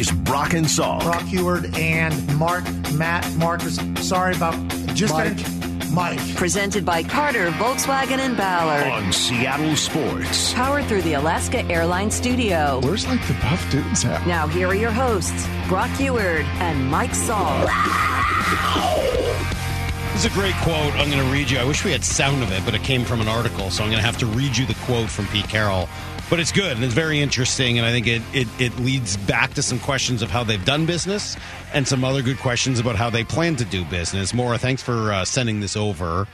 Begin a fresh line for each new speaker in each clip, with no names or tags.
is Brock and Salk.
Brock Huard and Mark, Matt, Marcus. Sorry about just
Mike.
Gonna, Mike.
Presented by Carter, Volkswagen, and Ballard.
on Seattle Sports.
Powered through the Alaska Airlines Studio.
Where's like the buff dudes at?
Now, here are your hosts, Brock Huard and Mike Salk.
This is a great quote. I'm going to read you. I wish we had sound of it, but it came from an article, so I'm going to have to read you the quote from Pete Carroll. But it's good and it's very interesting, and I think it, it, it leads back to some questions of how they've done business and some other good questions about how they plan to do business. Maura, thanks for uh, sending this over.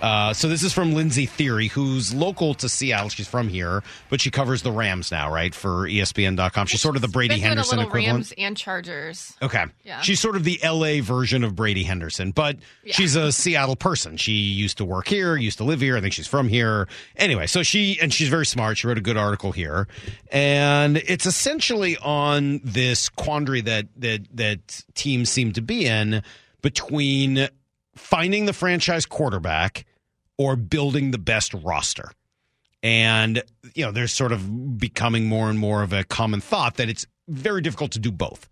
Uh, so this is from Lindsey Thiry, who's local to Seattle. She's from here, but she covers the Rams now, right, for ESPN.com. She's sort of the Brady Henderson equivalent.
Rams and Chargers.
Okay.
Yeah.
She's sort of the LA version of Brady Henderson, but
Yeah.
she's a Seattle person. She used to work here, used to live here. I think she's from here. Anyway, so she, and she's very smart. She wrote a good article here. And it's essentially on this quandary that, that, that teams seem to be in between finding the franchise quarterback or building the best roster. And, you know, there's sort of becoming more and more of a common thought that it's very difficult to do both.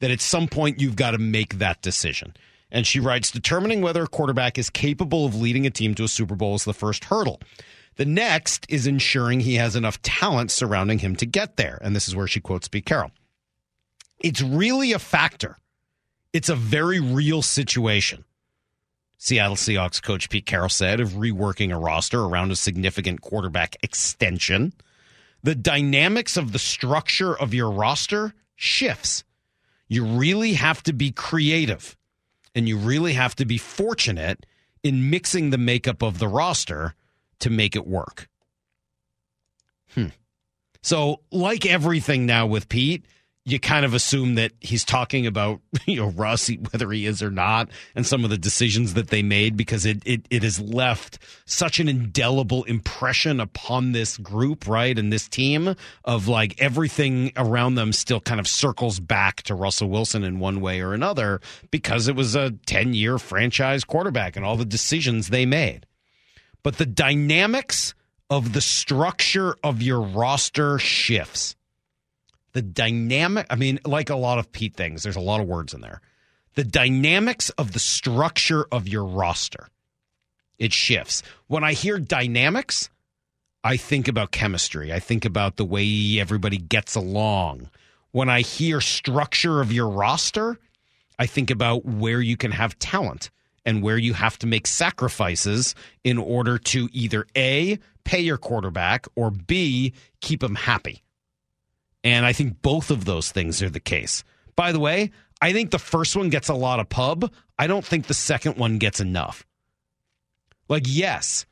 That at some point you've got to make that decision. And she writes determining whether a quarterback is capable of leading a team to a Super Bowl is the first hurdle. The next is ensuring he has enough talent surrounding him to get there. And this is where she quotes Pete Carroll. It's really a factor. It's a very real situation. Seattle Seahawks coach Pete Carroll said of reworking a roster around a significant quarterback extension. The dynamics of the structure of your roster shifts. You really have to be creative and you really have to be fortunate in mixing the makeup of the roster to make it work. Hmm. So, like everything now with Pete, you kind of assume that he's talking about you know Russ, whether he is or not, and some of the decisions that they made because it it, it has left such an indelible impression upon this group, right, and this team of like everything around them still kind of circles back to Russell Wilson in one way or another because it was a ten year franchise quarterback and all the decisions they made, but the dynamics of the structure of your roster shifts the dynamic i mean like a lot of pete things there's a lot of words in there. The dynamics of the structure of your roster it shifts. When i hear dynamics i think about chemistry. I think about the way everybody gets along. When i hear structure of your roster i think about where you can have talent and where you have to make sacrifices in order to either a pay your quarterback or b keep him happy and I think both of those things are the case. By the way, I think the first one gets a lot of pub. I don't think the second one gets enough. Like, yes,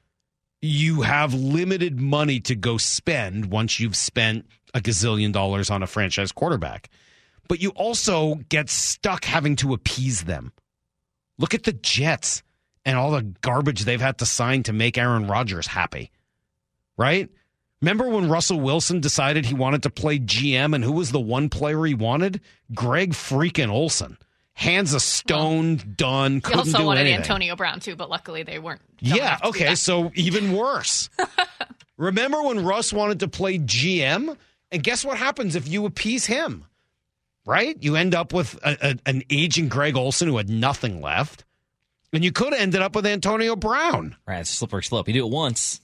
you have limited money to go spend once you've spent a gazillion dollars on a franchise quarterback, but you also get stuck having to appease them. Look at the Jets and all the garbage they've had to sign to make Aaron Rodgers happy, right? Remember when Russell Wilson decided he wanted to play GM and who was the one player he wanted? Greg freaking Olsen. Hands a stone, done, couldn't
also
do
wanted
anything.
Antonio Brown too, but luckily they weren't.
Yeah,
enough to do
okay, so even worse. Remember when Russ wanted to play GM? And guess what happens if you appease him? Right? You end up with a, a, an aging Greg Olsen who had nothing left. And you could have ended up with Antonio Brown.
Right, it's a slippery slope. You do it once.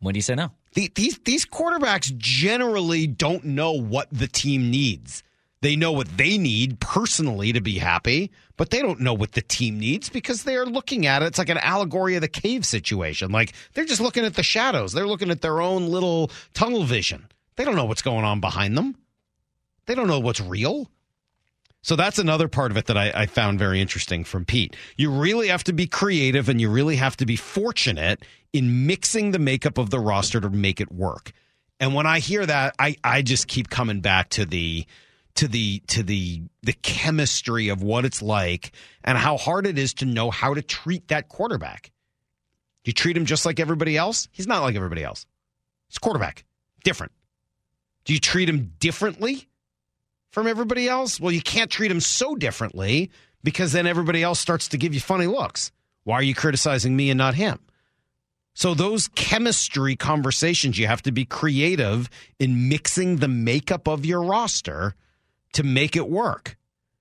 When do you say no?
The, these these quarterbacks generally don't know what the team needs. They know what they need personally to be happy, but they don't know what the team needs because they are looking at it. It's like an allegory of the cave situation. Like they're just looking at the shadows. They're looking at their own little tunnel vision. They don't know what's going on behind them. They don't know what's real. So that's another part of it that I, I found very interesting from Pete. You really have to be creative and you really have to be fortunate in mixing the makeup of the roster to make it work. And when I hear that, I, I just keep coming back to the to the to the the chemistry of what it's like and how hard it is to know how to treat that quarterback. You treat him just like everybody else? He's not like everybody else. He's quarterback. Different. Do you treat him differently? From everybody else? Well, you can't treat him so differently because then everybody else starts to give you funny looks. Why are you criticizing me and not him? So, those chemistry conversations, you have to be creative in mixing the makeup of your roster to make it work.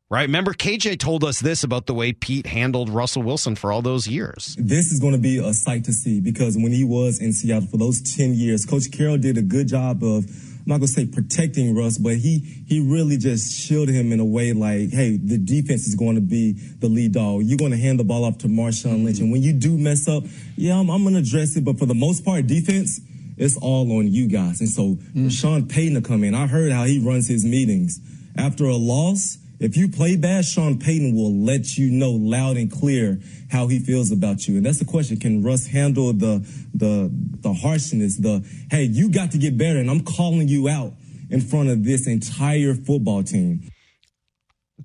Right? Remember, KJ told us this about the way Pete handled Russell Wilson for all those years.
This is going to be a sight to see because when he was in Seattle for those 10 years, Coach Carroll did a good job of, I'm not to say protecting Russ, but he, he really just shielded him in a way like, hey, the defense is going to be the lead dog. You're going to hand the ball off to Marshawn Lynch. And when you do mess up, yeah, I'm, I'm going to address it. But for the most part, defense, it's all on you guys. And so mm. Sean Payton to come in, I heard how he runs his meetings. After a loss, if you play bad, Sean Payton will let you know loud and clear how he feels about you. And that's the question. Can Russ handle the, the, the harshness, the, hey, you got to get better and I'm calling you out in front of this entire football team?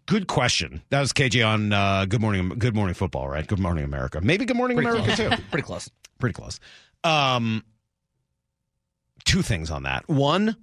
Good question. That was KJ on uh, Good Morning Good Morning Football, right? Good Morning America. Maybe Good Morning
Pretty
America
close.
too.
Pretty close.
Pretty close. Um, two things on that. One,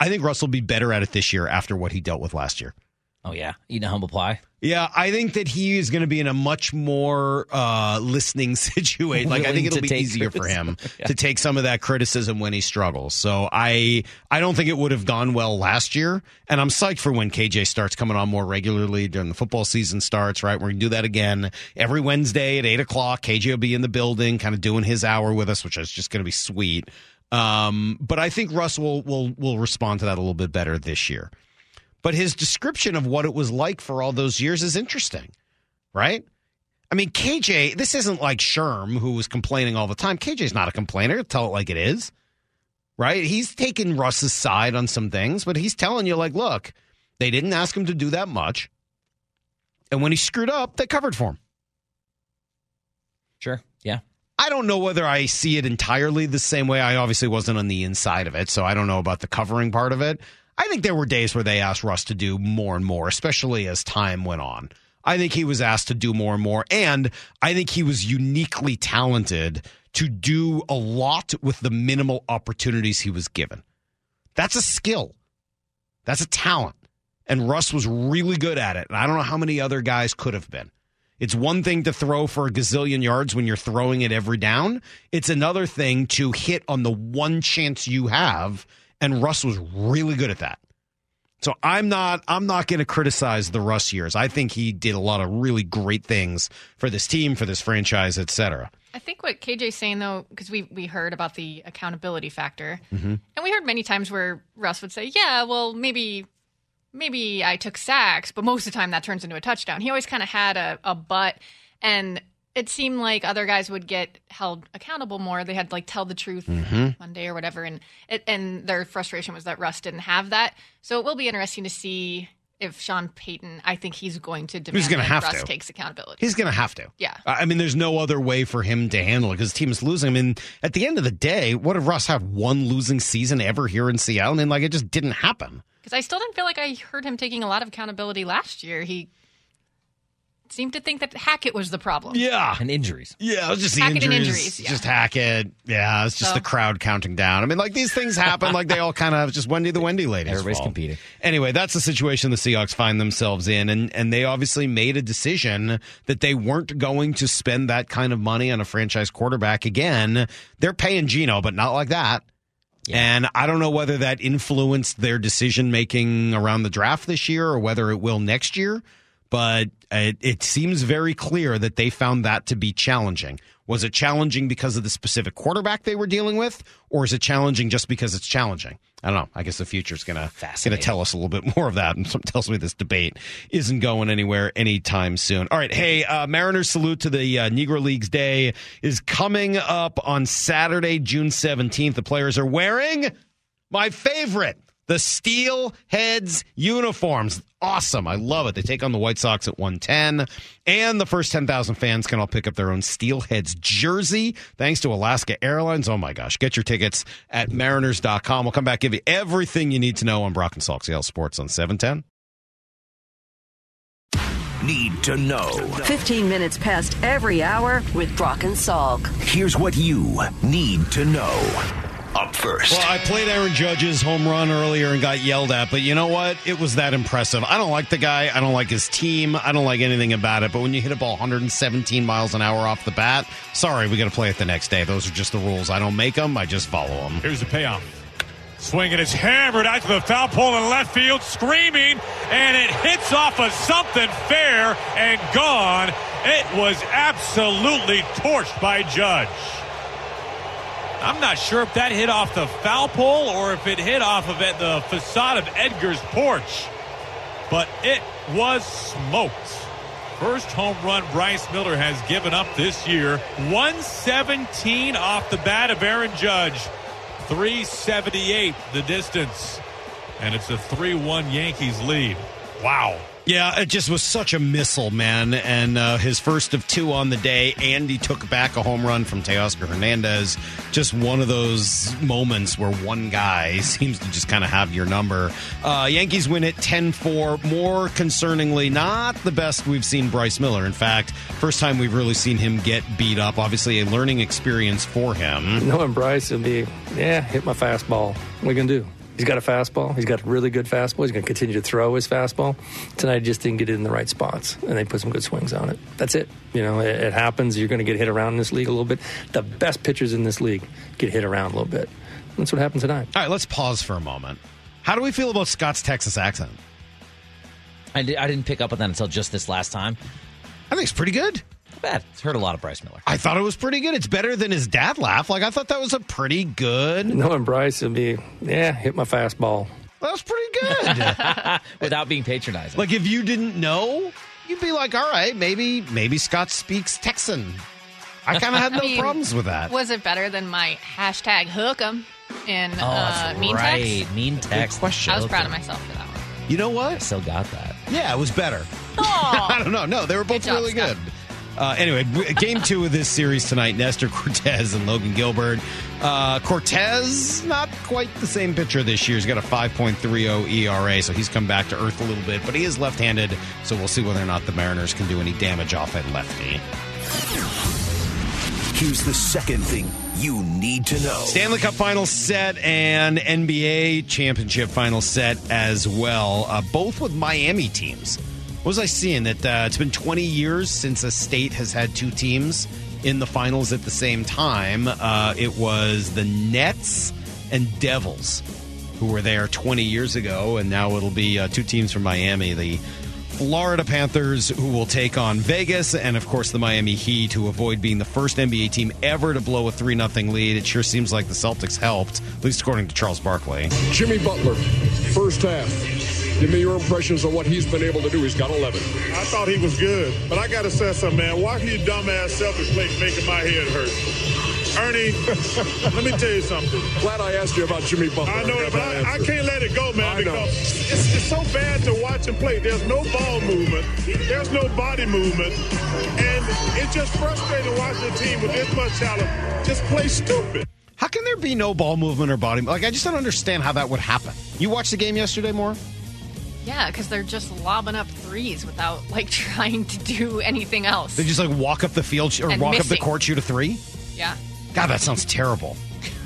I think Russ will be better at it this year after what he dealt with last year.
Oh yeah, eating a humble pie.
Yeah, I think that he is going to be in a much more uh, listening situation. Like I think it'll be easier for him.
Yeah.
to take some of that criticism when he struggles. So I I don't think it would have gone well last year, and I'm psyched for when KJ starts coming on more regularly during the football season starts. Right, we're gonna do that again every Wednesday at eight o'clock. KJ will be in the building, kind of doing his hour with us, which is just going to be sweet. Um, but I think Russ will will will respond to that a little bit better this year but his description of what it was like for all those years is interesting, right? I mean, KJ, this isn't like Sherm who was complaining all the time. KJ's not a complainer. He'll tell it like it is, right? He's taking Russ's side on some things, but he's telling you, like, look, they didn't ask him to do that much. And when he screwed up, they covered for him.
Sure. Yeah.
I don't know whether I see it entirely the same way. I obviously wasn't on the inside of it, so I don't know about the covering part of it. I think there were days where they asked Russ to do more and more, especially as time went on. I think he was asked to do more and more, and I think he was uniquely talented to do a lot with the minimal opportunities he was given. That's a skill. That's a talent. And Russ was really good at it. And I don't know how many other guys could have been. It's one thing to throw for a gazillion yards when you're throwing it every down. It's another thing to hit on the one chance you have. And Russ was really good at that. So I'm not I'm not going to criticize the Russ years. I think he did a lot of really great things for this team, for this franchise, etc.
I think what KJ's saying though, because we we heard about the accountability factor,
Mm-hmm.
and we heard many times where Russ would say, "Yeah, well, maybe." Maybe I took sacks, but most of the time that turns into a touchdown. He always kind of had a, a butt, and it seemed like other guys would get held accountable more. They had to like tell the truth
Mm-hmm.
Monday or whatever, and it, and their frustration was that Russ didn't have that. So it will be interesting to see if Sean Payton. I think he's going to demand
he's
gonna
have
Russ
to.
takes accountability.
He's going to have to.
Yeah.
I mean, there's no other way for him to handle it because the team is losing. I mean, at the end of the day, what did Russ have one losing season ever here in Seattle? I mean, like it just didn't happen.
Because I still didn't feel like I heard him taking a lot of accountability last year. He seemed to think that Hackett was the problem.
Yeah.
And injuries.
Yeah, it was just the
Hackett and
injuries.
injuries, yeah.
Just Hackett. Yeah, it's just
So-
the crowd counting down. I mean, like these things happen. like they all kind of just Wendy the Wendy lady.
Everybody's
fault.
competing.
Anyway, that's the situation the Seahawks find themselves in, and and they obviously made a decision that they weren't going to spend that kind of money on a franchise quarterback again. They're paying Geno, but not like that. And I don't know whether that influenced their decision making around the draft this year or whether it will next year, but it, it seems very clear that they found that to be challenging. Was it challenging because of the specific quarterback they were dealing with, or is it challenging just because it's challenging? I don't know. I guess the future's gonna gonna tell us a little bit more of that, and something tells me this debate isn't going anywhere anytime soon. All right, hey, uh, Mariners salute to the uh, Negro Leagues Day is coming up on Saturday, June seventeenth. The players are wearing my favorite. The Steelheads uniforms. Awesome. I love it. They take on the White Sox at 110. And the first 10,000 fans can all pick up their own Steelheads jersey thanks to Alaska Airlines. Oh my gosh. Get your tickets at mariners.com. We'll come back, give you everything you need to know on Brock and Salk Seattle Sports on 710.
Need to know.
15 minutes past every hour with Brock and Salk.
Here's what you need to know. Up first.
Well, I played Aaron Judge's home run earlier and got yelled at, but you know what? It was that impressive. I don't like the guy. I don't like his team. I don't like anything about it. But when you hit a ball 117 miles an hour off the bat, sorry, we got to play it the next day. Those are just the rules. I don't make them. I just follow them.
Here's the payoff. Swinging and it's hammered out to the foul pole in left field, screaming, and it hits off of something fair and gone. It was absolutely torched by Judge. I'm not sure if that hit off the foul pole or if it hit off of it, the facade of Edgar's porch, but it was smoked. First home run Bryce Miller has given up this year. 117 off the bat of Aaron Judge. 378 the distance. And it's a 3 1 Yankees lead. Wow.
Yeah, it just was such a missile, man. And uh, his first of two on the day. Andy took back a home run from Teoscar Hernandez. Just one of those moments where one guy seems to just kind of have your number. Uh, Yankees win it 10 4. More concerningly, not the best we've seen Bryce Miller. In fact, first time we've really seen him get beat up. Obviously, a learning experience for him.
Knowing Bryce, it'll be, yeah, hit my fastball. What are going to do? He's got a fastball. He's got a really good fastball. He's going to continue to throw his fastball. Tonight, he just didn't get it in the right spots, and they put some good swings on it. That's it. You know, it, it happens. You're going to get hit around in this league a little bit. The best pitchers in this league get hit around a little bit. That's what happened tonight.
All right, let's pause for a moment. How do we feel about Scott's Texas accent?
I, di- I didn't pick up on that until just this last time.
I think it's pretty good.
Bad. Heard a lot of Bryce Miller.
I thought it was pretty good. It's better than his dad laugh. Like I thought that was a pretty good.
Knowing Bryce, it'll be, yeah, hit my fastball.
That was pretty good.
Without being patronizing.
like if you didn't know, you'd be like, all right, maybe maybe Scott speaks Texan. I kind of had no
I mean,
problems with that.
Was it better than my hashtag hook'em in
oh,
uh,
that's
mean
right.
text?
Mean text.
question.
I was proud of myself for that one.
You know what?
I
what?
still got that.
Yeah, it was better.
Oh,
I don't know. No, they were both
Good job,
really
Scott.
good. Uh, anyway, game two of this series tonight: Nestor Cortes and Logan Gilbert. Uh, Cortes, not quite the same pitcher this year. He's got a 5.30 ERA, so he's come back to earth a little bit. But he is left-handed, so we'll see whether or not the Mariners can do any damage off at lefty.
Here's the second thing you need to know.
Stanley Cup final set and NBA championship final set as well, uh, both with Miami teams. What was I seeing? That uh, it's been 20 years since a state has had two teams in the finals at the same time. Uh, it was the Nets and Devils who were there 20 years ago, and now it'll be uh, two teams from Miami. The Florida Panthers, who will take on Vegas, and of course the Miami Heat, who avoid being the first NBA team ever to blow a 3 0 lead. It sure seems like the Celtics helped, at least according to Charles Barkley.
Jimmy Butler, first half. Give me your impressions of what he's been able to do. He's got 11.
I thought he was good, but I got to say something, man. Watching you dumbass Celtics play making my head hurt. Ernie, let me tell you something.
Glad I asked you about Jimmy Butler.
I know it, but I, I can't let it go, man,
I know.
because it's, it's so bad to watch him play. There's no ball movement, there's no body movement, and it's just frustrating watching a team with this much talent just play stupid.
How can there be no ball movement or body? Like, I just don't understand how that would happen. You watched the game yesterday, more?
Yeah, because they're just lobbing up threes without like trying to do anything else.
They just like walk up the field or
And
walk up the court, shoot a three?
yeah,
God, that sounds terrible.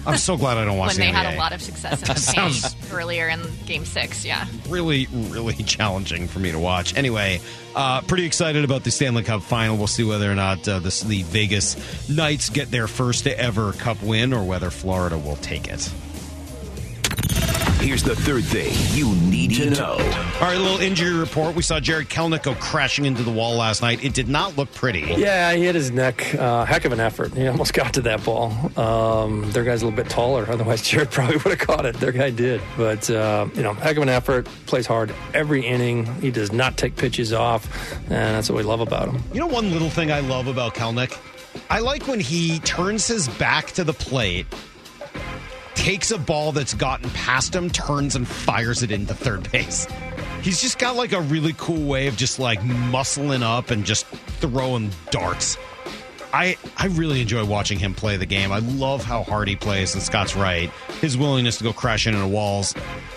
I'm so glad I don't watch
when
the
they had a lot of success in the
Sounds-
paint earlier in Game Six. Yeah.
really, really challenging for me to watch. Anyway, uh, pretty excited about the Stanley Cup final. We'll see whether or not uh, this, the Vegas Knights get their first ever Cup win or whether Florida will take it.
Here's the third thing you need to know.
All right, a little injury report. We saw Jarred Kelenic go crashing into the wall last night. It did not look pretty.
Yeah, he hit his neck. Uh, heck of an effort. He almost got to that ball. Um, their guy's a little bit taller. Otherwise, Jarred probably would have caught it. Their guy did. But, uh, you know, heck of an effort. Plays hard every inning. He does not take pitches off. And that's what we love about him.
You know, one little thing I love about Kelenic? I like when he turns his back to the plate, takes a ball that's gotten past him, turns and fires it into third base. He's just got like a really cool way of just like muscling up and just throwing darts. I I really enjoy watching him play the game. I love how hard he plays, and Scott's right. His willingness to go crashing into walls,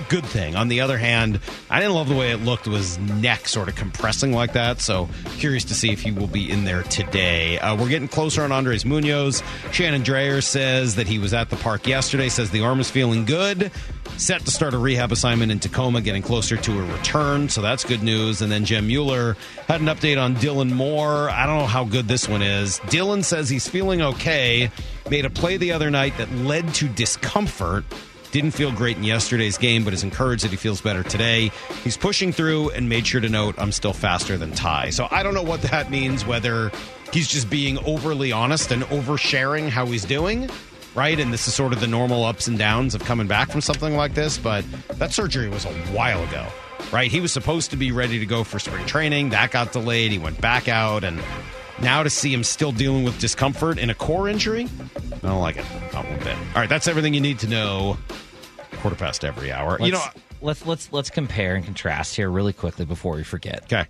good thing. On the other hand, I didn't love the way it looked with his neck sort of compressing like that. So curious to see if he will be in there today. Uh, we're getting closer on Andres Munoz. Shannon Drayer says that he was at the park yesterday. Says the arm is feeling good. Set to start a rehab assignment in Tacoma, getting closer to a return. So that's good news. And then Jem Mueller had an update on Dylan Moore. I don't know how good this one is. Dylan says he's feeling okay. Made a play the other night that led to discomfort. Didn't feel great in yesterday's game, but is encouraged that he feels better today. He's pushing through and made sure to note, I'm still faster than Ty. So I don't know what that means, whether he's just being overly honest and oversharing how he's doing, right? And this is sort of the normal ups and downs of coming back from something like this. But that surgery was a while ago, right? He was supposed to be ready to go for spring training. That got delayed. He went back out. And now to see him still dealing with discomfort in a core injury, I don't like it. Not one bit. All right, that's everything you need to know. Quarter past every hour.
Let's,
you know,
let's let's let's compare and contrast here really quickly before we forget.
Okay.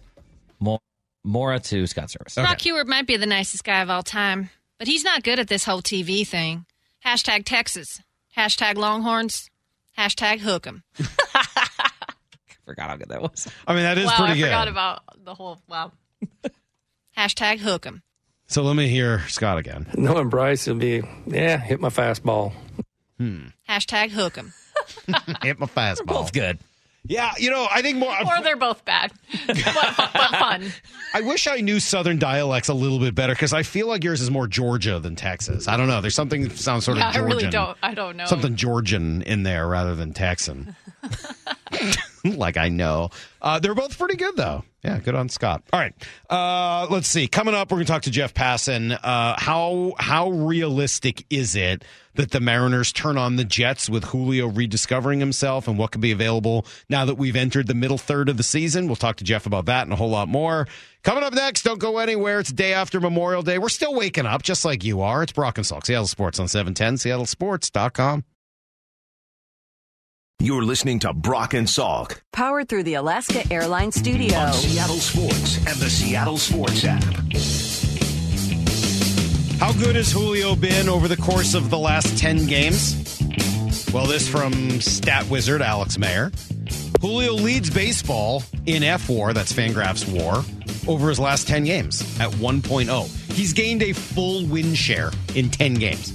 More Mora to Scott Servais.
Brock Huard might be the nicest guy of all time, but he's not good at this whole TV thing. Hashtag Texas. Hashtag Longhorns. Hashtag Hook hook 'em.
forgot how good that was.
I mean, that is
wow,
pretty
I
good.
forgot about the whole wow. Hashtag hook 'em.
So let me hear Scott again.
Knowing Bryce he'll be, yeah, hit my fastball. Hmm.
Hashtag hook 'em.
Hit my fastball.
Both good.
Yeah, you know, I think more.
Or they're both bad, but, but, but fun.
I wish I knew Southern dialects a little bit better because I feel like yours is more Georgia than Texas. I don't know. There's something that sounds sort
Yeah,
of
I really don't. I don't know.
Something Georgian in there rather than Texan. like I know. Uh, they're both pretty good though. Yeah, good on Scott. All right, uh, let's see. Coming up, we're going to talk to Jeff Passan. Uh, how how realistic is it that the Mariners turn on the Jets with Julio rediscovering himself, and what could be available now that we've entered the middle third of the season? We'll talk to Jeff about that and a whole lot more. Coming up next, don't go anywhere. It's day after Memorial Day. We're still waking up, just like you are. It's Brock and Salk, Seattle Sports on 710, seattlesports.com.
You're listening to Brock and Salk
Powered through the Alaska Airlines
on
Studio.
Seattle Sports and the Seattle Sports app.
How good has Julio been over the course of the last 10 games? Well, this from stat wizard Alex Mayer. Julio leads baseball in F war, that's Fangraphs war, over his last 10 games at 1.0. He's gained a full win share in 10 games.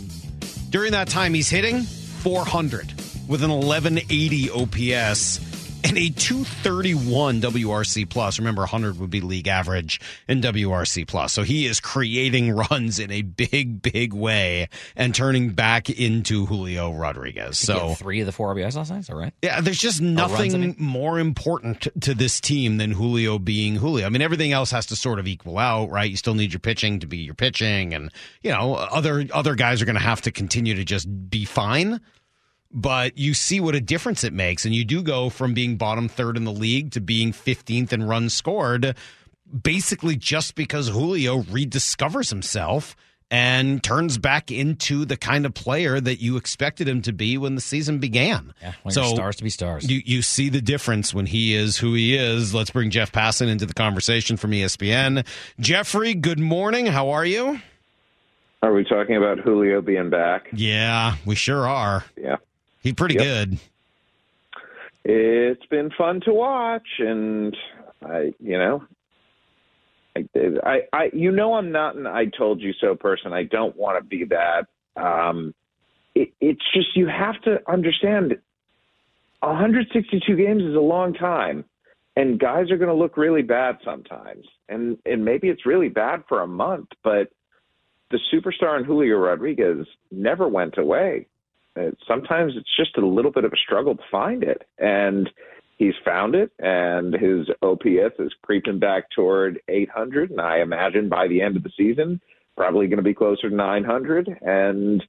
During that time, he's hitting 400 with an 1180 OPS and a 231 WRC plus. Remember, 100 would be league average in WRC plus. So he is creating runs in a big, big way and turning back into Julio Rodriguez. So
three of the four RBIs last night. Is that right?
yeah, there's just oh,
runs, I
nothing
mean.
more important to this team than Julio being Julio. I mean, everything else has to sort of equal out, right? You still need your pitching to be your pitching, and you know, other other guys are going to have to continue to just be fine. But you see what a difference it makes, and you do go from being bottom third in the league to being 15th in runs scored, basically just because Julio rediscovers himself and turns back into the kind of player that you expected him to be when the season began.
Yeah, want your stars to be stars.
You you see the difference when he is who he is. Let's bring Jeff Passan into the conversation from ESPN. Jeffrey, good morning. How are you?
Are we talking about Julio being back?
Yeah, we sure are.
Yeah.
He's pretty
Yep.
good.
It's been fun to watch, and I, you know, I, I, I you know, I'm not an "I told you so" person. I don't want to be that. Um, it, it's just you have to understand. 162 games is a long time, and guys are going to look really bad sometimes, and and maybe it's really bad for a month, but the superstar in Julio Rodriguez never went away. Uh, sometimes it's just a little bit of a struggle to find it, and he's found it, and his OPS is creeping back toward 800, and I imagine by the end of the season, probably going to be closer to 900, and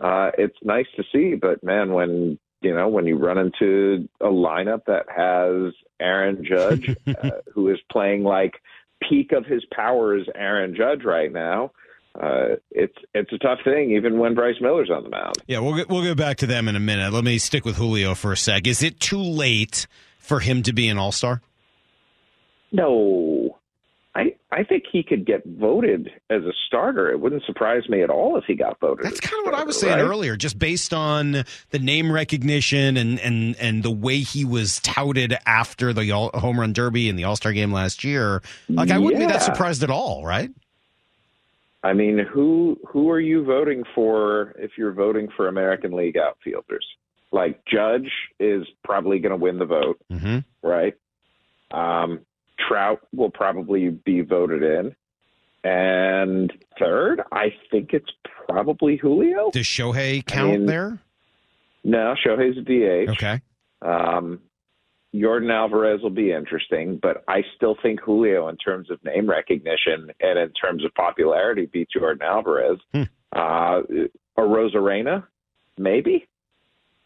uh, it's nice to see. But man, when you know when you run into a lineup that has Aaron Judge, uh, who is playing like peak of his powers, Aaron Judge right now. Uh, it's it's a tough thing, even when Bryce Miller's on the mound.
Yeah, we'll get, we'll get back to them in a minute. Let me stick with Julio for a sec. Is it too late for him to be an All Star?
No, I I think he could get voted as a starter. It wouldn't surprise me at all if he got voted.
That's kind of what I was saying
right?
earlier, just based on the name recognition and and and the way he was touted after the all, home run derby and the All Star game last year. Like I wouldn't be that surprised at all, right?
I mean, who who are you voting for if you're voting for American League outfielders? Like Judge is probably going to win the vote,
Mm-hmm.
right? Um, Trout will probably be voted in, and third, I think it's probably Julio.
Does Shohei count
mean-
there?
No, Shohei's a DH.
Okay.
Um, Yordan Alvarez will be interesting, but I still think Julio, in terms of name recognition and in terms of popularity, beats Yordan Alvarez.
Hmm.
Uh, Arozarena, maybe.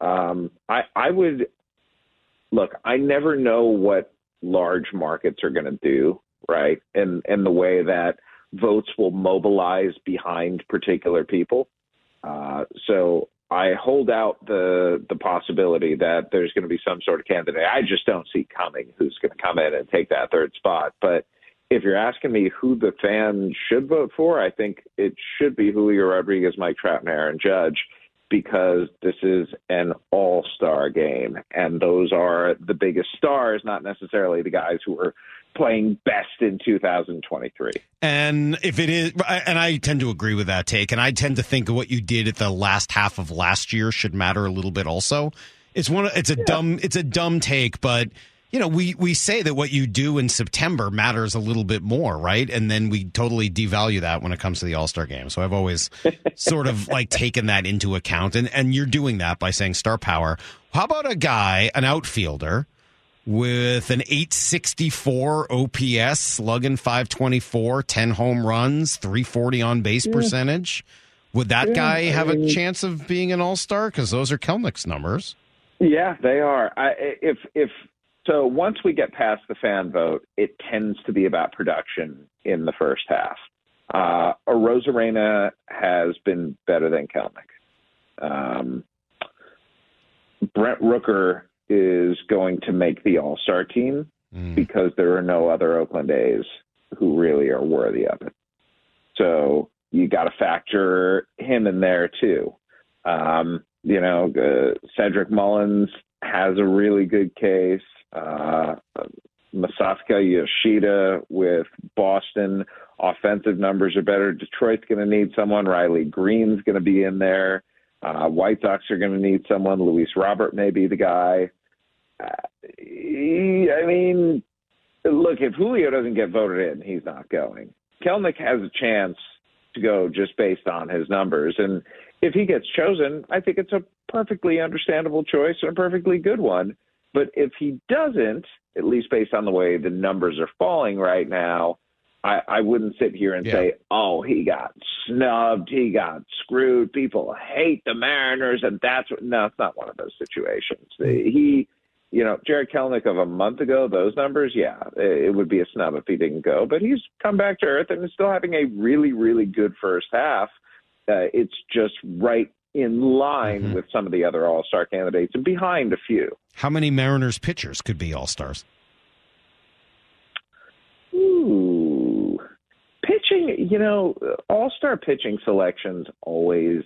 Um, I I would look. I never know what large markets are going to do, right? And and the way that votes will mobilize behind particular people. Uh, so I hold out the the possibility that there's going to be some sort of candidate. I just don't see coming who's going to come in and take that third spot. But if you're asking me who the fan should vote for, I think it should be Julio Rodriguez, Mike Trout, and Aaron Judge because this is an all star game. And those are the biggest stars, not necessarily the guys who are playing best in 2023.
And if it is, and I tend to agree with that take, and I tend to think what you did at the last half of last year should matter a little bit also. It's one, it's a yeah. dumb, it's a dumb take, but you know, we, we say that what you do in September matters a little bit more, right? And then we totally devalue that when it comes to the All Star game. So I've always sort of like taken that into account. And, and you're doing that by saying star power. How about a guy, an outfielder, with an 864 OPS, slugging 524, 10 home runs, 340 on base yeah. percentage? Would that yeah, guy have I mean, a chance of being an all star? Because those are Kelenic's numbers.
Yeah, they are. I, if if so once we get past the fan vote, it tends to be about production in the first half. Uh, Arozarena has been better than Kelenic. Um, Brent Rooker is going to make the All Star team mm. because there are no other Oakland A's who really are worthy of it. So you got to factor him in there too. Um, you know, uh, Cedric Mullins has a really good case uh, Masataka Yoshida with Boston. Offensive numbers are better. Detroit's going to need someone. Riley Greene's going to be in there. Uh, White Sox are going to need someone. Luis Robert may be the guy. Uh, I mean, look, if Julio doesn't get voted in, he's not going. Kelenic has a chance to go just based on his numbers. And if he gets chosen, I think it's a perfectly understandable choice and a perfectly good one. But if he doesn't, at least based on the way the numbers are falling right now, I, I wouldn't sit here and yeah. say, oh, he got snubbed, he got screwed. People hate the Mariners, and that's what. No, it's not one of those situations. He, you know, Jarred Kelenic of a month ago, those numbers, yeah, it would be a snub if he didn't go. But he's come back to earth and is still having a really, really good first half. Uh, it's just right in line mm-hmm. with some of the other All Star candidates and behind a few.
How many Mariners pitchers could be All Stars?
Ooh, pitching. You know, All Star pitching selections always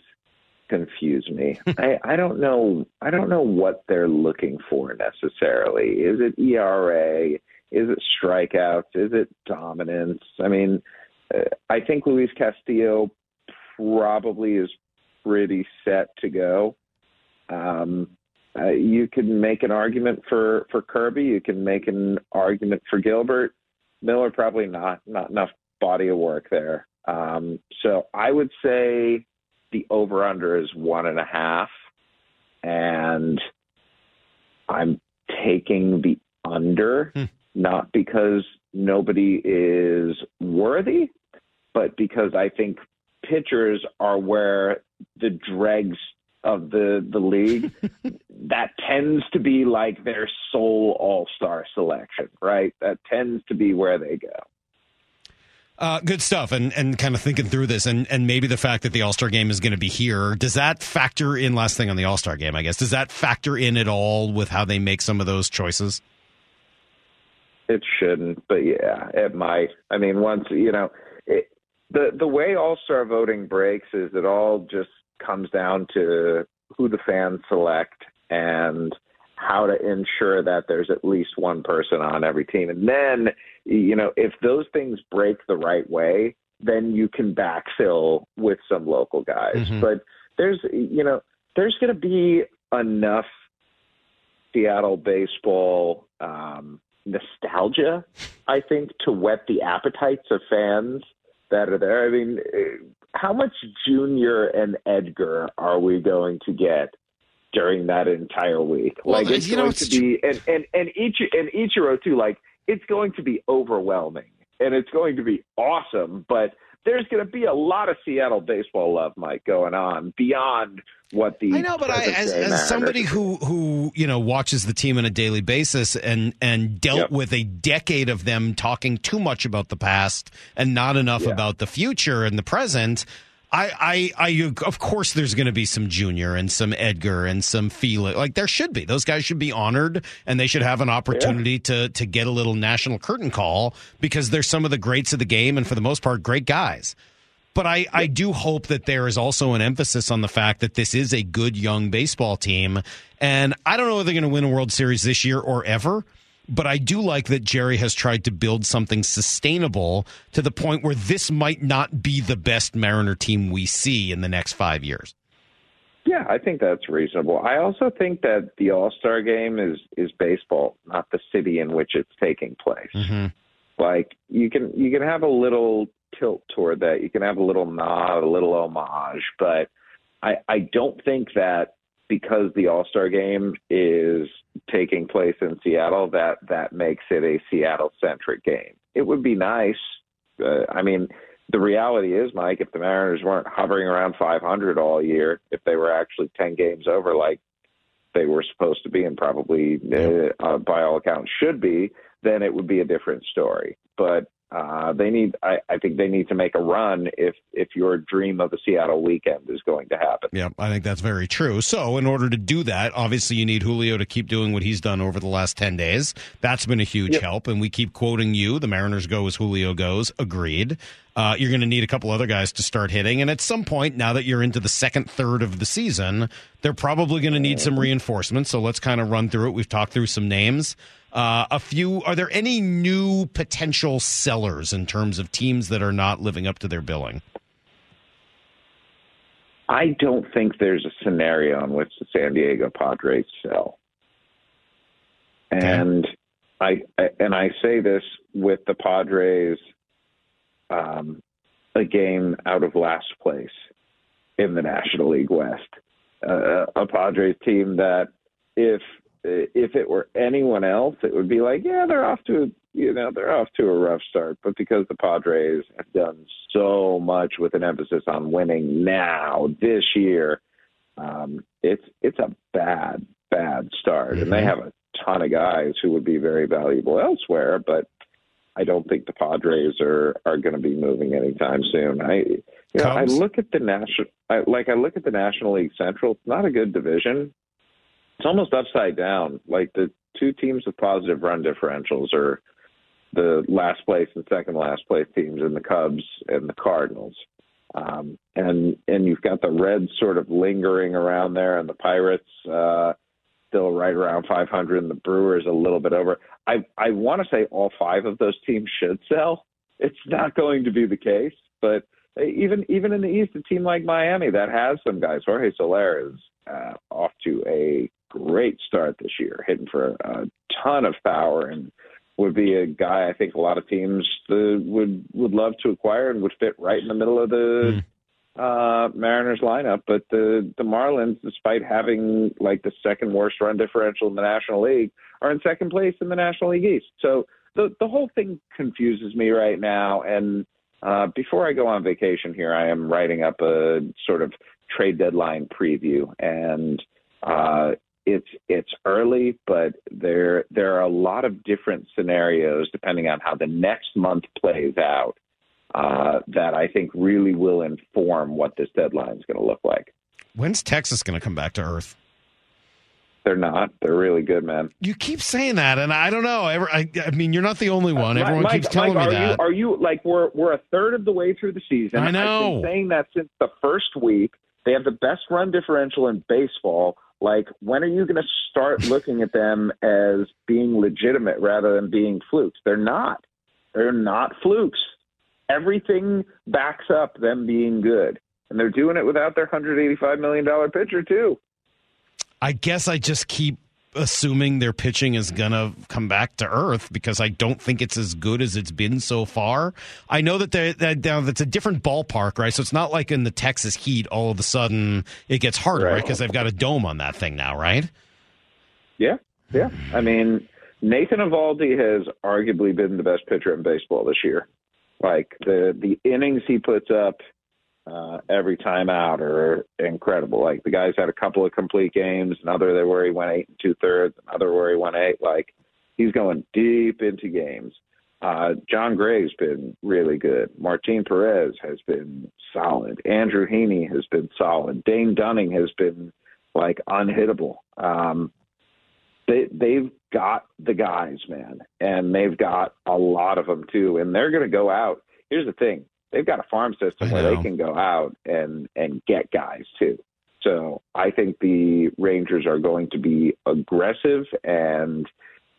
confuse me. I, I don't know. I don't know what they're looking for necessarily. Is it ERA? Is it strikeouts? Is it dominance? I mean, uh, I think Luis Castillo probably is pretty set to go. Um, uh, you can make an argument for for Kirby. You can make an argument for Gilbert. Miller probably not not enough body of work there. Um, so I would say the over under is one and a half, and I'm taking the under, hmm. not because nobody is worthy, but because I think pitchers are where the dregs of the the league that tends to be like their sole all-star selection right that tends to be where they go
uh, good stuff, and and kind of thinking through this, and and maybe the fact that the All Star game is going to be here. Does that factor in? Last thing on the All Star game, I guess. Does that factor in at all with how they make some of those choices?
It shouldn't, but yeah, it might. I mean, once you know, it, the the way All Star voting breaks is it all just comes down to who the fans select and how to ensure that there's at least one person on every team. And then, you know, if those things break the right way, then you can backfill with some local guys. Mm-hmm. But there's, you know, there's going to be enough Seattle baseball um, nostalgia, I think, to whet the appetites of fans that are there. I mean, how much Junior and Edgar are we going to get during that entire week.
Well,
like it's
you know,
going
it's
to be and and and each and Ichiro too. Like it's going to be overwhelming and it's going to be awesome, but there's going to be a lot of Seattle baseball love, Mike, going on beyond what the
I know, but I, as, as somebody who who you know watches the team on a daily basis and and dealt
Yep.
with a decade of them talking too much about the past and not enough
Yeah.
about the future and the present. I, I, I, of course, there's going to be some Junior and some Edgar and some Felix. Like there should be. Those guys should be honored, and they should have an opportunity to to get a little national curtain call because they're some of the greats of the game, and for the most part, great guys. But I, I do hope that there is also an emphasis on the fact that this is a good young baseball team. And I don't know if they're going to win a World Series this year or ever, but I do like that Jerry has tried to build something sustainable to the point where this might not be the best Mariner team we see in the next five years.
Yeah, I think that's reasonable. I also think that the All Star game is is baseball, not the city in which it's taking place.
Mm-hmm.
Like you can you can have a little tilt toward that. You can have a little nod, a little homage, but I I don't think that because the All Star game is taking place in Seattle that that makes it a Seattle centric game. It would be nice. Uh, I mean, the reality is, Mike, if the Mariners weren't hovering around 500 all year, if they were actually 10 games over, like they were supposed to be, and probably uh, uh, by all accounts should be, then it would be a different story. But uh, they need, I, I think, they need to make a run if if your dream of a Seattle weekend is going to happen.
Yeah, I think that's very true. So, in order to do that, obviously you need Julio to keep doing what he's done over the last 10 days. That's been a huge help. And we keep quoting you the Mariners go as Julio goes. Agreed. Uh, you're going to need a couple other guys to start hitting. And at some point, now that you're into the second third of the season, they're probably going to need some reinforcements. So, let's kind of run through it. We've talked through some names. Uh, a few. Are there any new potential sellers in terms of teams that are not living up to their billing?
I don't think there's a scenario in which the San Diego Padres sell. And I, I and I say this with the Padres um, a game out of last place in the National League West. Uh, a Padres team that if if it were anyone else, it would be like, yeah, they're off to you know they're off to a rough start. But because the Padres have done so much with an emphasis on winning now this year, um, it's it's a bad bad start, and they have a ton of guys who would be very valuable elsewhere. But I don't think the Padres are are going to be moving anytime soon. I you know I look at the national I, like I look at the National League Central. It's not a good division. It's almost upside down. Like the two teams with positive run differentials are the last place and second last place teams in the Cubs and the Cardinals. Um, and and you've got the Reds sort of lingering around there, and the Pirates uh, still right around 500, and the Brewers a little bit over. I I want to say all five of those teams should sell. It's not going to be the case, but even even in the East, a team like Miami that has some guys, Jorge Soler is uh, off to a great start this year, hitting for a ton of power and would be a guy I think a lot of teams uh, would would love to acquire and would fit right in the middle of the uh, Mariners lineup. But the the Marlins, despite having like the second worst run differential in the National League, are in second place in the National League East. So the the whole thing confuses me right now. And uh, before I go on vacation here, I am writing up a sort of trade deadline preview and. Uh, it's it's early, but there there are a lot of different scenarios depending on how the next month plays out uh, that I think really will inform what this deadline is going to look like.
When's Texas going to come back to earth?
They're not. They're really good, man.
You keep saying that, and I don't know. I, I mean, you're not the only one. Everyone
Mike,
keeps telling
Mike,
me that.
You, are you like we're we're a third of the way through the season?
I
I've
know.
been saying that since the first week. They have the best run differential in baseball. Like, when are you going to start looking at them as being legitimate rather than being flukes? They're not. They're not flukes. Everything backs up them being good, and they're doing it without their hundred eighty-five million dollar pitcher too.
I guess I just keep assuming their pitching is going to come back to earth because I don't think it's as good as it's been so far. I know that, that now that's a different ballpark, right? So it's not like in the Texas heat, all of a sudden it gets harder, right? Because they've got a dome on that thing now, right?
Yeah, yeah. I mean, Nathan Eovaldi has arguably been the best pitcher in baseball this year. Like the the innings he puts up uh, every time out are incredible. Like the guy's had a couple of complete games, another where he went eight and two thirds, another where he went eight. Like he's going deep into games. Uh, Jon Gray's been really good. Martin Perez has been solid. Andrew Heaney has been solid. Dane Dunning has been like unhittable. Um, they they've got the guys, man, and they've got a lot of them too, and they're going to go out. Here's the thing: they've got a farm system where they can go out and and get guys too. So I think the Rangers are going to be aggressive, and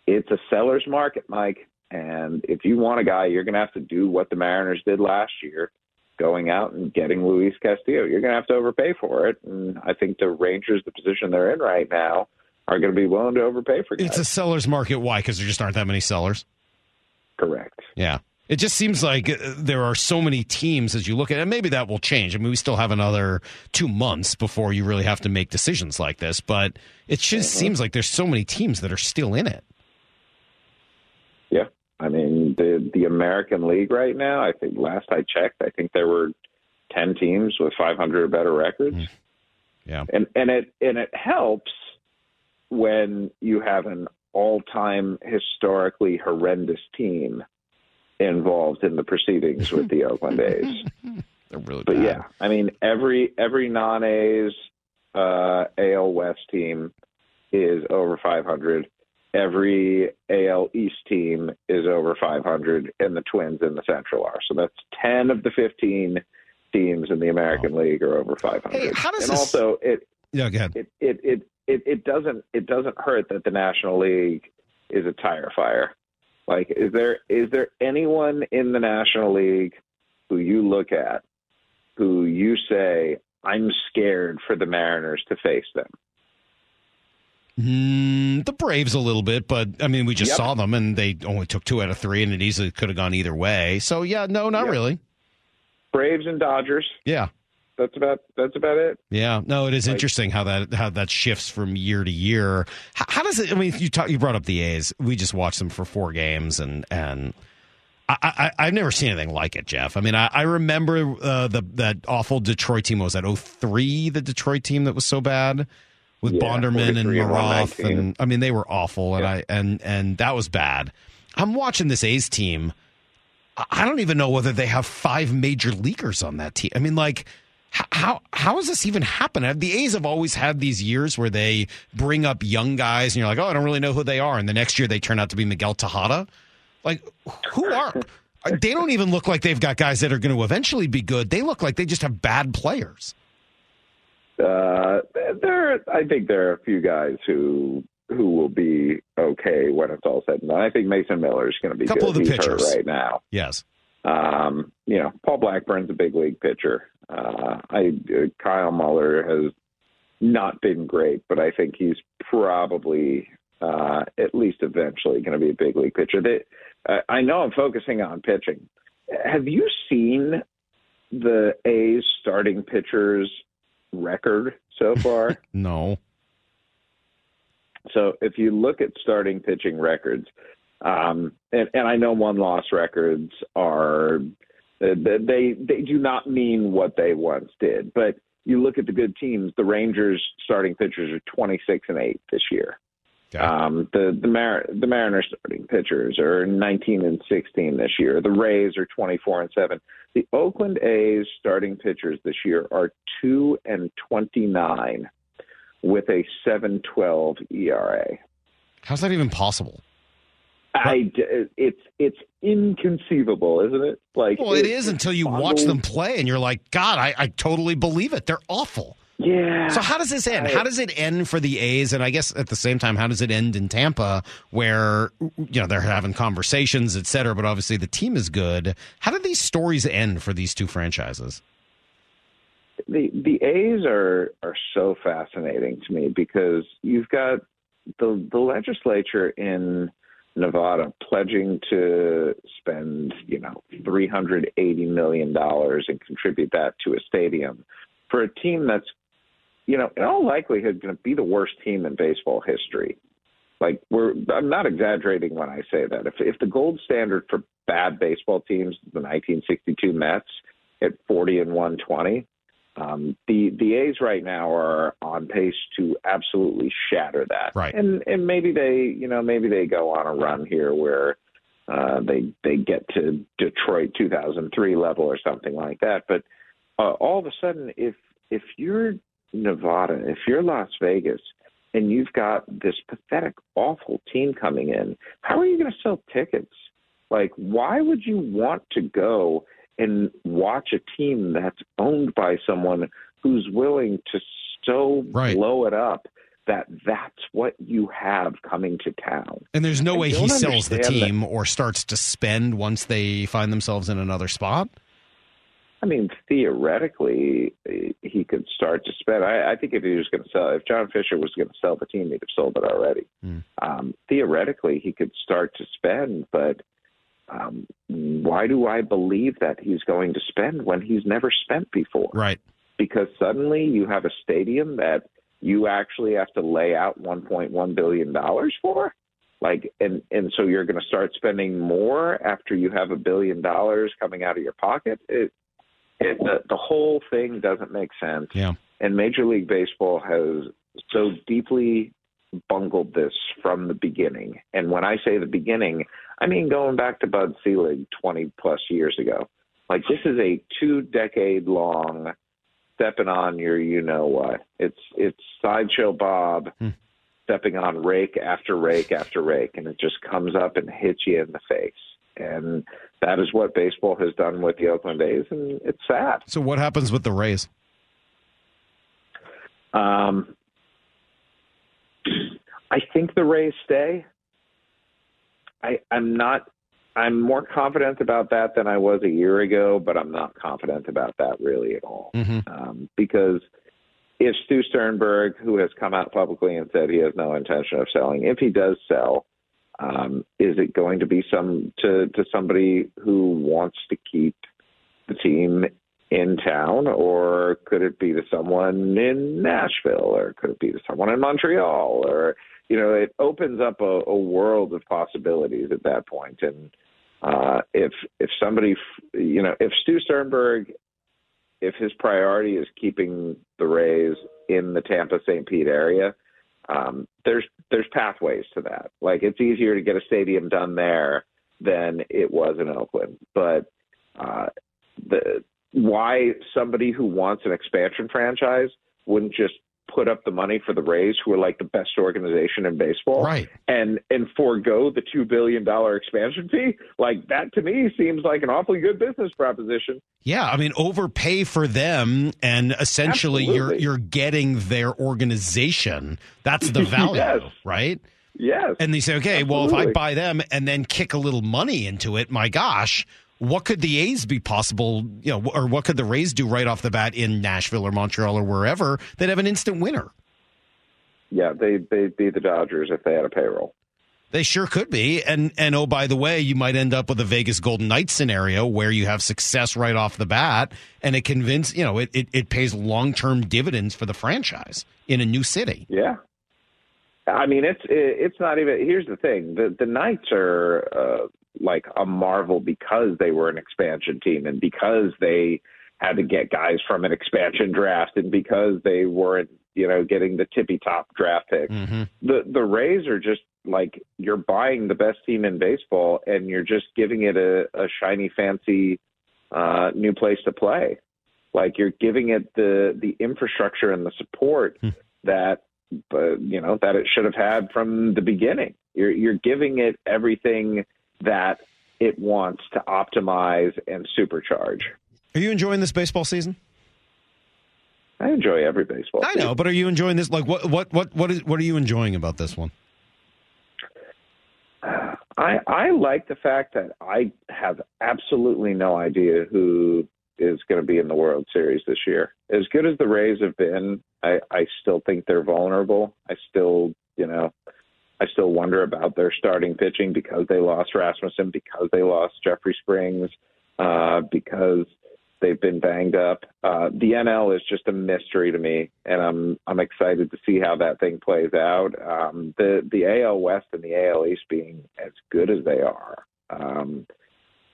it's a seller's market, Mike. And if you want a guy, you're going to have to do what the Mariners did last year, going out and getting Luis Castillo. You're going to have to overpay for it, and I think the Rangers, the position they're in right now are going to be willing to overpay for guys.
It's a seller's market. Why? Because there just aren't that many sellers.
Correct.
Yeah. It just seems like uh, there are so many teams as you look at it. And maybe that will change. I mean, we still have another two months before you really have to make decisions like this, but it just seems like there's so many teams that are still in it.
Yeah. I mean, the the American League right now, I think last I checked, I think there were 10 teams with 500 or better records. Mm.
Yeah.
And and it and it helps when you have an all-time historically horrendous team involved in the proceedings with the Oakland A's.
They're really
but
bad.
yeah, I mean every every non-A's uh, AL West team is over 500. Every AL East team is over 500, and the Twins in the Central are. So that's 10 of the 15 teams in the American oh. League are over 500.
Hey, how does
and
this...
also it
yeah, go ahead.
It, it it it it doesn't it doesn't hurt that the National League is a tire fire. Like, is there is there anyone in the National League who you look at who you say I'm scared for the Mariners to face them?
Mm, the Braves a little bit, but I mean, we just
Yep.
saw them and they only took two out of three, and it easily could have gone either way. So yeah, no, not
Yep.
really.
Braves and Dodgers.
Yeah,
That's about that's about it.
yeah. No, it is interesting how that how that shifts from year to year. How, how does it? I mean, you talk, you brought up the A's. We just watched them for four games, and and. I, I, I've never seen anything like it, Jeff. I mean, I, I remember uh, the that awful Detroit team. What was that 03, the Detroit team that was so bad with
Yeah,
Bonderman and
43 and
Maroth, and I mean they were awful, and I and and that was bad. I'm watching this A's team. I- don't even know whether they have five major leaguers on that team. I mean, like how how has this even happened? The A's have always had these years where they bring up young guys, and you're like, oh, I don't really know who they are, and the next year they turn out to be Miguel Tejada. Like, who are? They don't even look like they've got guys that are going to eventually be good. They look like they just have bad players.
Uh, there, I think there are a few guys who who will be okay when it's all said and done. I think Mason Miller is going to be a
Couple
good.
of the
He's
pitchers.
right now.
Yes.
Um, you know, Paul Blackburn's a big league pitcher. Uh, I uh, Kyle Muller has not been great, but I think he's probably uh, at least eventually going to be a big league pitcher. They, uh, I know I'm focusing on pitching. Have you seen the A's starting pitchers record so far?
No.
So if you look at starting pitching records, um, and, and I know one loss records are they they do not mean what they once did, but you look at the good teams. The Rangers starting pitchers are twenty six and eight this year. Um, the the Mar- the Mariners starting pitchers are nineteen and sixteen this year. The Rays are twenty four and seven. The Oakland A's starting pitchers this year are two and twenty nine with a 7.12 ERA.
How's that even possible?
I it's it's inconceivable, isn't it? Like
Well, it is until you watch them play and you're like, God, I, I totally believe it. They're awful.
Yeah.
So how does this end? How does it end for the A's? And I guess at the same time, how does it end in Tampa, where you know they're having conversations, et cetera, but obviously the team is good. How do these stories end for these two franchises?
the the A's are are so fascinating to me because you've got the the legislature in Nevada pledging to spend, you know, three hundred eighty million dollars and contribute that to a stadium for a team that's, you know, in all likelihood going to be the worst team in baseball history. Like we're, I'm not exaggerating when I say that. If if the gold standard for bad baseball teams, the 1962 Mets at 40 and 120, um, the the A's right now are on pace to absolutely shatter that.
Right.
And and maybe they you know maybe they go on a run here where uh, they they get to Detroit 2003 level or something like that. But uh, all of a sudden, if if you're Nevada, if you're Las Vegas, and you've got this pathetic, awful team coming in, how are you going to sell tickets? Like, why would you want to go and watch a team that's owned by someone who's willing to so
Right.
blow it up that that's what you have coming to town?
And there's no
I
way he sells the
understand that-
team or starts to spend once they find themselves in another spot.
I mean, theoretically, he could start to spend. I, I think if he was going to sell, if John Fisher was going to sell the team, he'd have sold it already. Um, theoretically, he could start to spend, but um, why do I believe that he's going to spend when he's never spent before?
Right.
Because suddenly you have a stadium that you actually have to lay out 1.1 billion dollars for. Like, and and so you're going to start spending more after you have a billion dollars coming out of your pocket. It, it, the, the whole thing doesn't make sense.
Yeah.
And Major League Baseball has so deeply bungled this from the beginning. And when I say the beginning, I mean going back to Bud Selig 20 plus years ago. Like this is a two decade long stepping on your you know what. It's it's sideshow Bob stepping on rake after rake after rake and it just comes up and hits you in the face. And that is what baseball has done with the Oakland A's and it's sad.
So what happens with the Rays?
Um, I think the Rays stay. I, I'm not. I'm more confident about that than I was a year ago, but I'm not confident about that really at all. Um, because if Stu Sternberg, who has come out publicly and said he has no intention of selling, if he does sell, um, is it going to be some to to somebody who wants to keep the team in town, or could it be to someone in Nashville, or could it be to someone in Montreal, or you know, it opens up a, a world of possibilities at that point. And uh, if if somebody, you know, if Stu Sternberg, if his priority is keeping the Rays in the Tampa St. Pete area, um, there's there's pathways to that. Like it's easier to get a stadium done there than it was in Oakland, but uh, the why somebody who wants an expansion franchise wouldn't just put up the money for the Rays, who are like the best organization in baseball,
right?
And and forego the two billion dollar expansion fee, like that to me seems like an awfully good business proposition.
Yeah, I mean, overpay for them, and essentially you're you're getting their organization. That's the value,
Yes.
right?
Yes.
And they say, okay, well, if I buy them and then kick a little money into it, my gosh, what could the A's be possible, you know, or what could the Rays do right off the bat in Nashville or Montreal or wherever? They'd have an instant winner.
Yeah, they they'd be the Dodgers if they had a payroll.
They sure could be. And and oh by the way, you might end up with a Vegas Golden Knights scenario where you have success right off the bat and it convince you know, it, it, it pays long term dividends for the franchise in a new city.
Yeah. I mean, it's it's not even. Here's the thing: the the Knights are uh, like a marvel because they were an expansion team and because they had to get guys from an expansion draft and because they weren't, you know, getting the tippy top draft picks. Mm-hmm. The the Rays are just like you're buying the best team in baseball and you're just giving it a, a shiny, fancy uh, new place to play. Like you're giving it the the infrastructure and the support hmm. that but you know that it should have had from the beginning. You're you're giving it everything that it wants to optimize and supercharge.
Are you enjoying this baseball season?
I enjoy every baseball.
I know, but are you enjoying this? Like, what, what, what, what is, what are you enjoying about this one?
I I like the fact that I have absolutely no idea who is going to be in the World Series this year. As good as the Rays have been, I, I still think they're vulnerable. I still you know, I still wonder about their starting pitching because they lost Rasmussen, because they lost Jeffrey Springs, uh, because they've been banged up. Uh, the NL is just a mystery to me, and I'm I'm excited to see how that thing plays out. Um, the the AL West and the AL East being as good as they are. Um,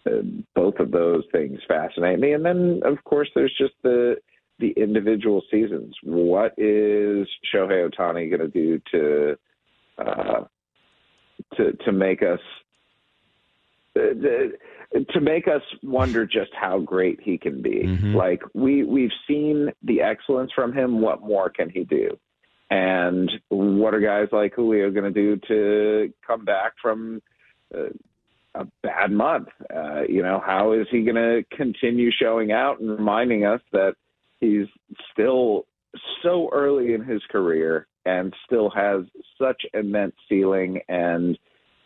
uh, both of those things fascinate me, and then of course there's just the the individual seasons. What is Shohei Ohtani going to do to uh, to to make us uh, to make us wonder just how great he can be.
Mm-hmm.
Like we we've seen the excellence from him. What more can he do? And what are guys like Julio going to do to come back from uh, a bad month? Uh, you know, how is he going to continue showing out and reminding us that he's still so early in his career and still has such immense ceiling and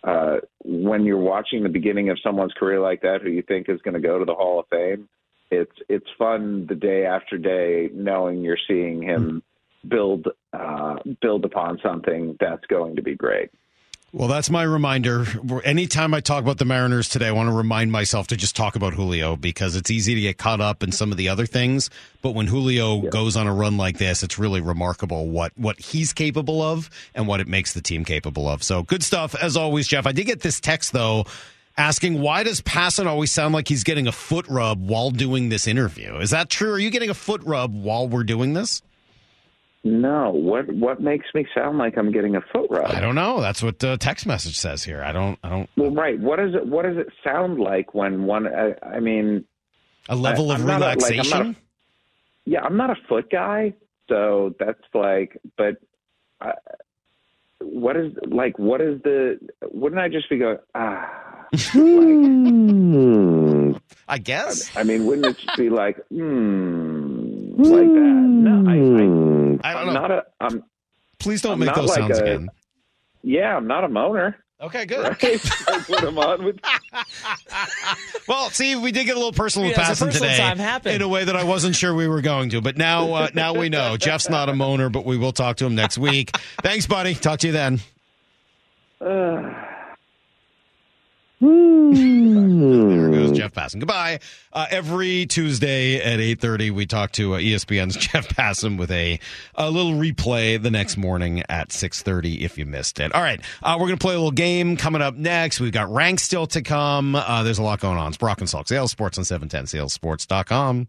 uh, when you're watching the beginning of someone's career like that, who you think is going to go to the Hall of Fame, it's it's fun the day after day knowing you're seeing him build uh, build upon something that's going to be great.
Well, that's my reminder. Anytime I talk about the Mariners today, I want to remind myself to just talk about Julio because it's easy to get caught up in some of the other things. But when Julio goes on a run like this, it's really remarkable what, what he's capable of and what it makes the team capable of. So good stuff as always, Jeff. I did get this text though asking why does Passan always sound like he's getting a foot rub while doing this interview? Is that true? Are you getting a foot rub while we're doing this?
No. What what makes me sound like I'm getting a foot rub?
I don't know. That's what the text message says here. I don't. I don't.
Well, right. What does it What does it sound like when one? I, I mean,
a level
I,
of
I'm not a- like, I'm
relaxation.
a- yeah, I'm not a foot guy, so that's like. But what is like? What is the? Wouldn't I just be going ah?
I guess.
I mean, wouldn't it just be like hmm, like that? No, I. I,
I don't
I'm
know.
not a. I'm.
Please don't
I'm
make
not
those
like
sounds
a-
again.
Yeah, I'm not a moaner.
Okay, good.
Right? I put him on with.
Well, see, we did get a little personal with
Yeah, it's a personal
today
time
in a way that I wasn't sure we were going to. But now, uh, now we know Jeff's not a moaner, but we will talk to him next week. Thanks, buddy. Talk to you then. There goes Jeff Passan. Goodbye. Uh, every Tuesday at 8.30, we talk to uh, ESPN's Jeff Passan with a, a little replay the next morning at 6.30 if you missed it. All right, uh, we're going to play a little game coming up next. We've got ranks still to come. Uh, there's a lot going on. It's Brock and Salk, Seattle Sports on 710, seattlesports.com.